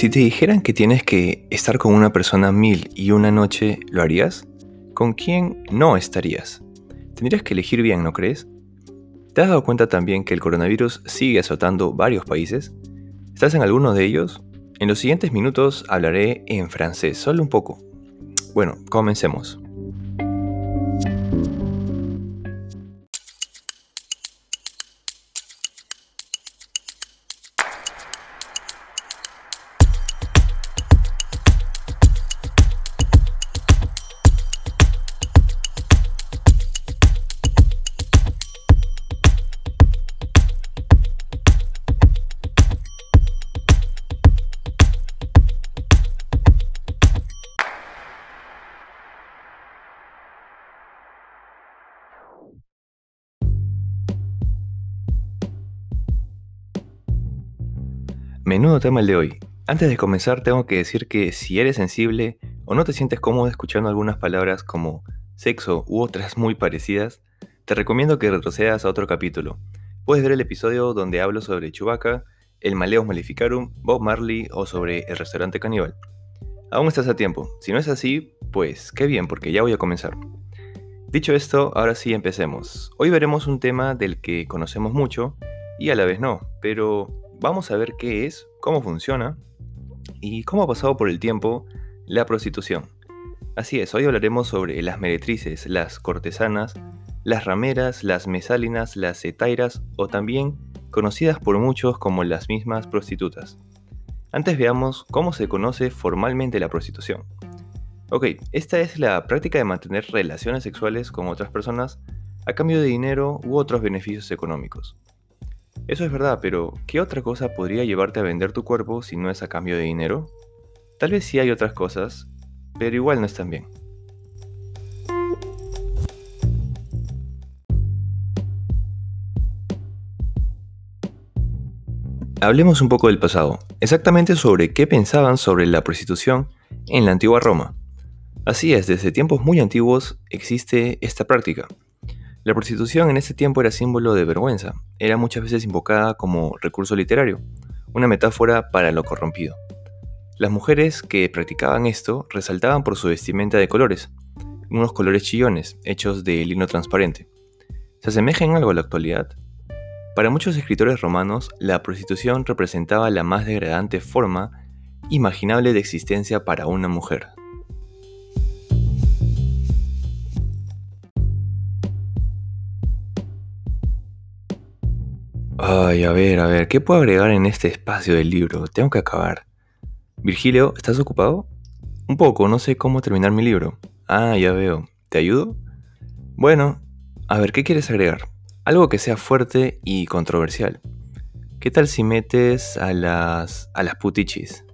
Si te dijeran que tienes que estar con una persona mil y una noche, ¿lo harías? ¿Con quién no estarías? Tendrías que elegir bien, ¿no crees? ¿Te has dado cuenta también que el coronavirus sigue azotando varios países? ¿Estás en alguno de ellos? En los siguientes minutos hablaré en francés, solo un poco. Bueno, comencemos. Menudo tema el de hoy. Antes de comenzar tengo que decir que si eres sensible o no te sientes cómodo escuchando algunas palabras como sexo u otras muy parecidas, te recomiendo que retrocedas a otro capítulo. Puedes ver el episodio donde hablo sobre Chewbacca, el Maleus Maleficarum, Bob Marley o sobre el restaurante caníbal. Aún estás a tiempo. Si no es así, pues qué bien porque ya voy a comenzar. Dicho esto, ahora sí empecemos. Hoy veremos un tema del que conocemos mucho y a la vez no, pero vamos a ver qué es, cómo funciona y cómo ha pasado por el tiempo la prostitución. Así es, hoy hablaremos sobre las meretrices, las cortesanas, las rameras, las mesálinas, las etairas o también conocidas por muchos como las mismas prostitutas. Antes veamos cómo se conoce formalmente la prostitución. Ok, esta es la práctica de mantener relaciones sexuales con otras personas a cambio de dinero u otros beneficios económicos. Eso es verdad, pero ¿qué otra cosa podría llevarte a vender tu cuerpo si no es a cambio de dinero? Tal vez sí hay otras cosas, pero igual no están bien. Hablemos un poco del pasado, exactamente sobre qué pensaban sobre la prostitución en la antigua Roma. Así es, desde tiempos muy antiguos existe esta práctica. La prostitución en ese tiempo era símbolo de vergüenza, era muchas veces invocada como recurso literario, una metáfora para lo corrompido. Las mujeres que practicaban esto resaltaban por su vestimenta de colores, unos colores chillones, hechos de lino transparente. ¿Se asemeja en algo a la actualidad? Para muchos escritores romanos, la prostitución representaba la más degradante forma imaginable de existencia para una mujer. Ay, a ver, a ver, ¿qué puedo agregar en este espacio del libro? Tengo que acabar. Virgilio, ¿estás ocupado? Un poco, no sé cómo terminar mi libro. Ah, ya veo. ¿Te ayudo? Bueno, a ver, ¿qué quieres agregar? Algo que sea fuerte y controversial. ¿Qué tal si metes a las. a las putichis?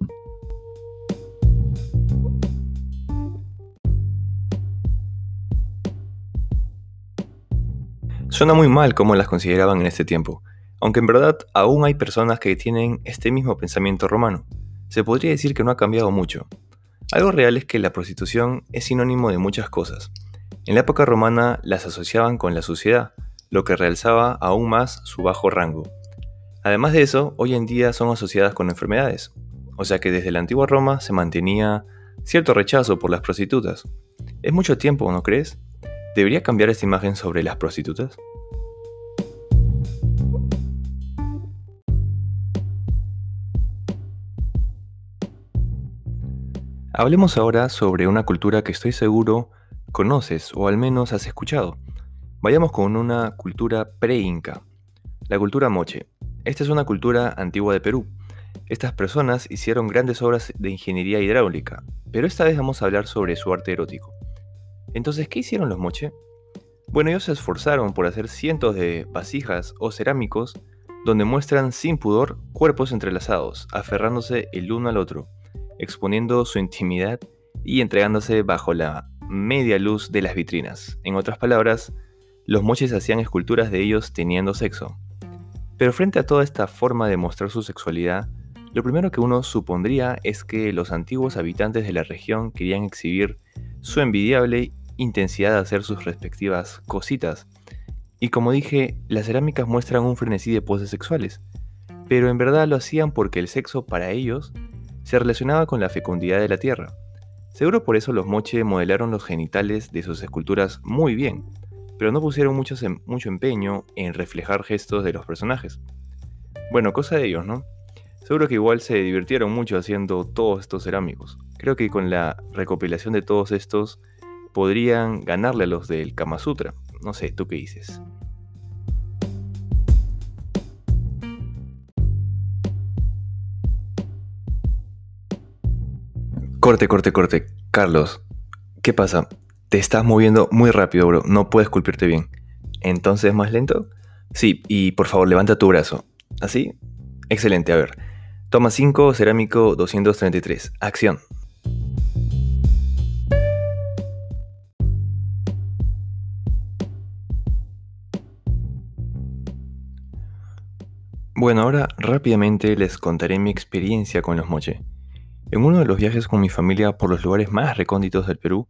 Suena muy mal como las consideraban en este tiempo aunque en verdad aún hay personas que tienen este mismo pensamiento romano. Se podría decir que no ha cambiado mucho. Algo real es que la prostitución es sinónimo de muchas cosas. En la época romana las asociaban con la suciedad, lo que realzaba aún más su bajo rango. Además de eso, hoy en día son asociadas con enfermedades, o sea que desde la antigua Roma se mantenía cierto rechazo por las prostitutas. Es mucho tiempo, ¿no crees? ¿Debería cambiar esta imagen sobre las prostitutas? Hablemos ahora sobre una cultura que estoy seguro conoces o al menos has escuchado. Vayamos con una cultura pre-inca, la cultura moche. Esta es una cultura antigua de Perú. Estas personas hicieron grandes obras de ingeniería hidráulica, pero esta vez vamos a hablar sobre su arte erótico. Entonces, ¿qué hicieron los moche? Bueno, ellos se esforzaron por hacer cientos de vasijas o cerámicos donde muestran sin pudor cuerpos entrelazados, aferrándose el uno al otro exponiendo su intimidad y entregándose bajo la media luz de las vitrinas. En otras palabras, los moches hacían esculturas de ellos teniendo sexo. Pero frente a toda esta forma de mostrar su sexualidad, lo primero que uno supondría es que los antiguos habitantes de la región querían exhibir su envidiable intensidad de hacer sus respectivas cositas. Y como dije, las cerámicas muestran un frenesí de poses sexuales, pero en verdad lo hacían porque el sexo para ellos se relacionaba con la fecundidad de la tierra. Seguro por eso los moche modelaron los genitales de sus esculturas muy bien, pero no pusieron mucho, mucho empeño en reflejar gestos de los personajes. Bueno, cosa de ellos, ¿no? Seguro que igual se divirtieron mucho haciendo todos estos cerámicos. Creo que con la recopilación de todos estos podrían ganarle a los del Kama Sutra. No sé, ¿tú qué dices? Corte, corte, corte. Carlos, ¿qué pasa? Te estás moviendo muy rápido, bro. No puedes culpirte bien. Entonces, ¿más lento? Sí, y por favor, levanta tu brazo. ¿Así? Excelente, a ver. Toma 5, cerámico 233. Acción. Bueno, ahora rápidamente les contaré mi experiencia con los moche. En uno de los viajes con mi familia por los lugares más recónditos del Perú,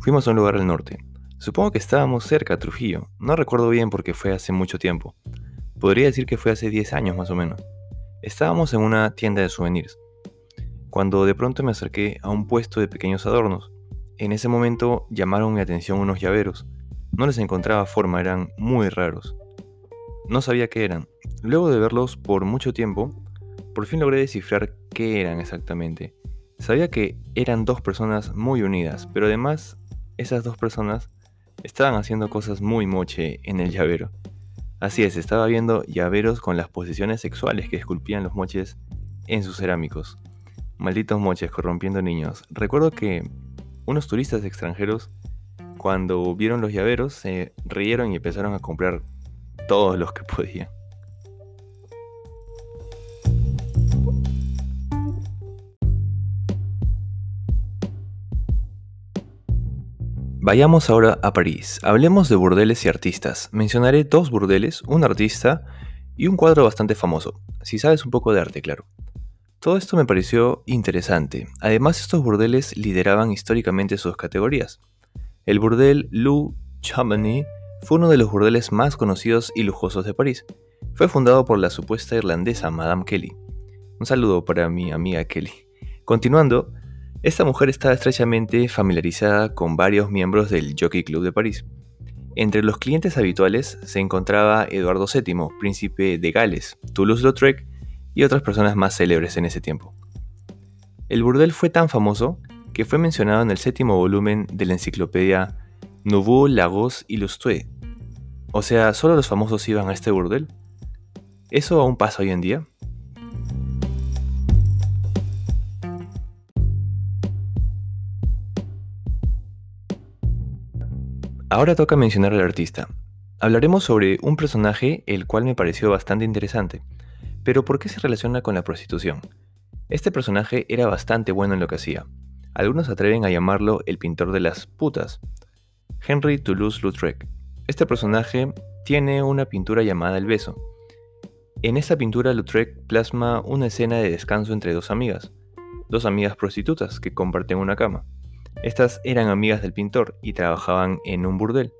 fuimos a un lugar al norte. Supongo que estábamos cerca a Trujillo, no recuerdo bien porque fue hace mucho tiempo. Podría decir que fue hace 10 años más o menos. Estábamos en una tienda de souvenirs, cuando de pronto me acerqué a un puesto de pequeños adornos. En ese momento llamaron mi atención unos llaveros. No les encontraba forma, eran muy raros. No sabía qué eran. Luego de verlos por mucho tiempo, por fin logré descifrar qué eran exactamente. Sabía que eran dos personas muy unidas, pero además esas dos personas estaban haciendo cosas muy moche en el llavero. Así es, estaba viendo llaveros con las posiciones sexuales que esculpían los moches en sus cerámicos. Malditos moches corrompiendo niños. Recuerdo que unos turistas extranjeros, cuando vieron los llaveros, se rieron y empezaron a comprar todos los que podían. Vayamos ahora a París. Hablemos de burdeles y artistas. Mencionaré dos burdeles, un artista y un cuadro bastante famoso, si sabes un poco de arte, claro. Todo esto me pareció interesante. Además, estos burdeles lideraban históricamente sus categorías. El burdel Lou Chamonix fue uno de los burdeles más conocidos y lujosos de París. Fue fundado por la supuesta irlandesa Madame Kelly. Un saludo para mi amiga Kelly. Continuando, esta mujer estaba estrechamente familiarizada con varios miembros del Jockey Club de París. Entre los clientes habituales se encontraba Eduardo VII, príncipe de Gales, Toulouse-Lautrec y otras personas más célebres en ese tiempo. El burdel fue tan famoso que fue mencionado en el séptimo volumen de la enciclopedia Nouveau Lagos Illustré. O sea, ¿solo los famosos iban a este burdel? ¿Eso aún pasa hoy en día? Ahora toca mencionar al artista. Hablaremos sobre un personaje el cual me pareció bastante interesante. Pero ¿por qué se relaciona con la prostitución? Este personaje era bastante bueno en lo que hacía. Algunos atreven a llamarlo el pintor de las putas. Henry Toulouse-Lautrec. Este personaje tiene una pintura llamada El beso. En esta pintura Lautrec plasma una escena de descanso entre dos amigas, dos amigas prostitutas que comparten una cama. Estas eran amigas del pintor y trabajaban en un burdel.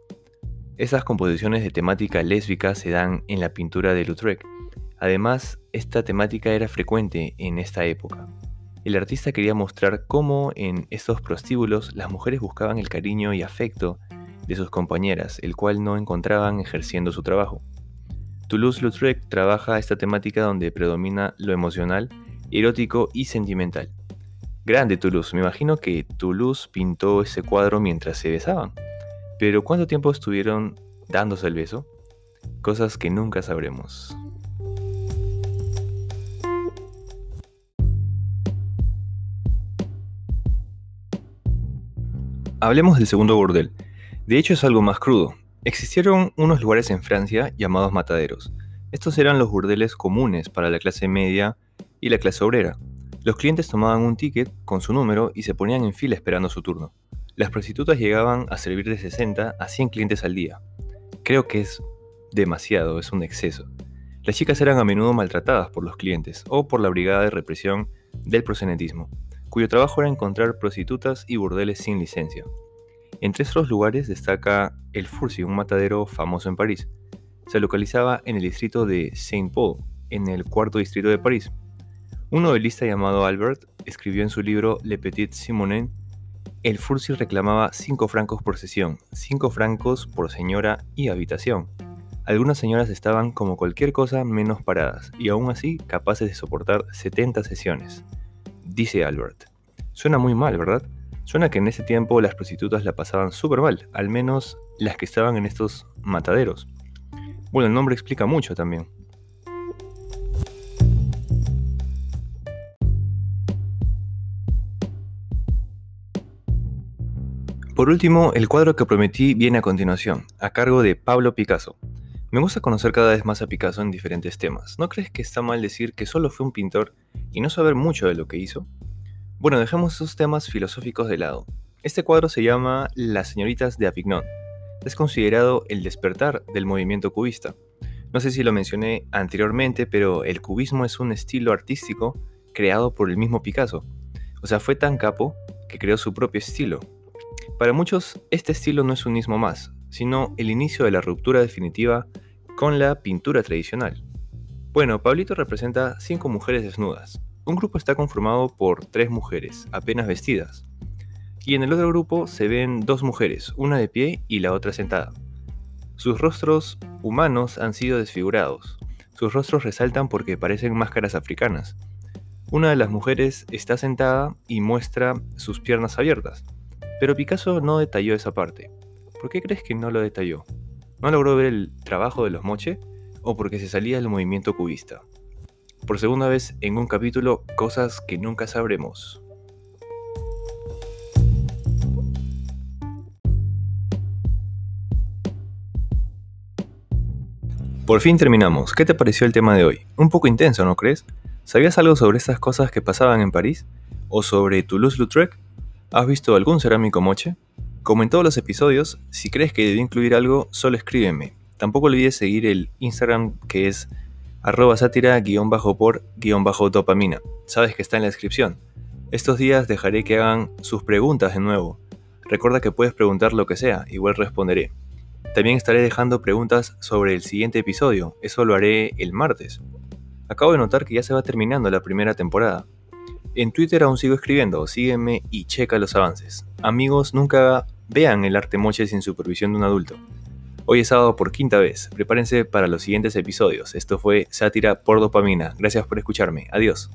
Estas composiciones de temática lésbica se dan en la pintura de Lautrec. Además, esta temática era frecuente en esta época. El artista quería mostrar cómo en estos prostíbulos las mujeres buscaban el cariño y afecto de sus compañeras, el cual no encontraban ejerciendo su trabajo. Toulouse-Lautrec trabaja esta temática donde predomina lo emocional, erótico y sentimental. Grande Toulouse, me imagino que Toulouse pintó ese cuadro mientras se besaban. Pero ¿cuánto tiempo estuvieron dándose el beso? Cosas que nunca sabremos. Hablemos del segundo burdel. De hecho es algo más crudo. Existieron unos lugares en Francia llamados mataderos. Estos eran los burdeles comunes para la clase media y la clase obrera. Los clientes tomaban un ticket con su número y se ponían en fila esperando su turno. Las prostitutas llegaban a servir de 60 a 100 clientes al día. Creo que es demasiado, es un exceso. Las chicas eran a menudo maltratadas por los clientes o por la brigada de represión del prosenetismo, cuyo trabajo era encontrar prostitutas y burdeles sin licencia. Entre estos lugares destaca el Furcy, un matadero famoso en París. Se localizaba en el distrito de Saint-Paul, en el cuarto distrito de París, Un novelista llamado Albert escribió en su libro Le Petit Simonin el Fursi reclamaba 5 francos por sesión, 5 francos por señora y habitación. Algunas señoras estaban como cualquier cosa menos paradas y aún así capaces de soportar 70 sesiones. Dice Albert. Suena muy mal, ¿verdad? Suena que en ese tiempo las prostitutas la pasaban súper mal, al menos las que estaban en estos mataderos. Bueno, el nombre explica mucho también. Por último, el cuadro que prometí viene a continuación, a cargo de Pablo Picasso. Me gusta conocer cada vez más a Picasso en diferentes temas. ¿No crees que está mal decir que solo fue un pintor y no saber mucho de lo que hizo? Bueno, dejemos esos temas filosóficos de lado. Este cuadro se llama Las señoritas de Avignon. Es considerado el despertar del movimiento cubista. No sé si lo mencioné anteriormente, pero el cubismo es un estilo artístico creado por el mismo Picasso. O sea, fue tan capo que creó su propio estilo, para muchos, este estilo no es un mismo más, sino el inicio de la ruptura definitiva con la pintura tradicional. Bueno, Pablito representa cinco mujeres desnudas. Un grupo está conformado por tres mujeres, apenas vestidas. Y en el otro grupo se ven dos mujeres, una de pie y la otra sentada. Sus rostros humanos han sido desfigurados. Sus rostros resaltan porque parecen máscaras africanas. Una de las mujeres está sentada y muestra sus piernas abiertas. Pero Picasso no detalló esa parte. ¿Por qué crees que no lo detalló? ¿No logró ver el trabajo de los Moche? ¿O porque se salía del movimiento cubista? Por segunda vez en un capítulo, cosas que nunca sabremos. Por fin terminamos. ¿Qué te pareció el tema de hoy? Un poco intenso, ¿no crees? ¿Sabías algo sobre estas cosas que pasaban en París? ¿O sobre Toulouse-Lautrec? ¿Has visto algún cerámico moche? Como en todos los episodios, si crees que debí incluir algo, solo escríbeme. Tampoco olvides seguir el Instagram que es arroba sátira-por-dopamina. Sabes que está en la descripción. Estos días dejaré que hagan sus preguntas de nuevo. Recuerda que puedes preguntar lo que sea, igual responderé. También estaré dejando preguntas sobre el siguiente episodio, eso lo haré el martes. Acabo de notar que ya se va terminando la primera temporada. En Twitter aún sigo escribiendo, sígueme y checa los avances. Amigos, nunca vean el arte moche sin supervisión de un adulto. Hoy es sábado por quinta vez, prepárense para los siguientes episodios. Esto fue Sátira por Dopamina. Gracias por escucharme. Adiós.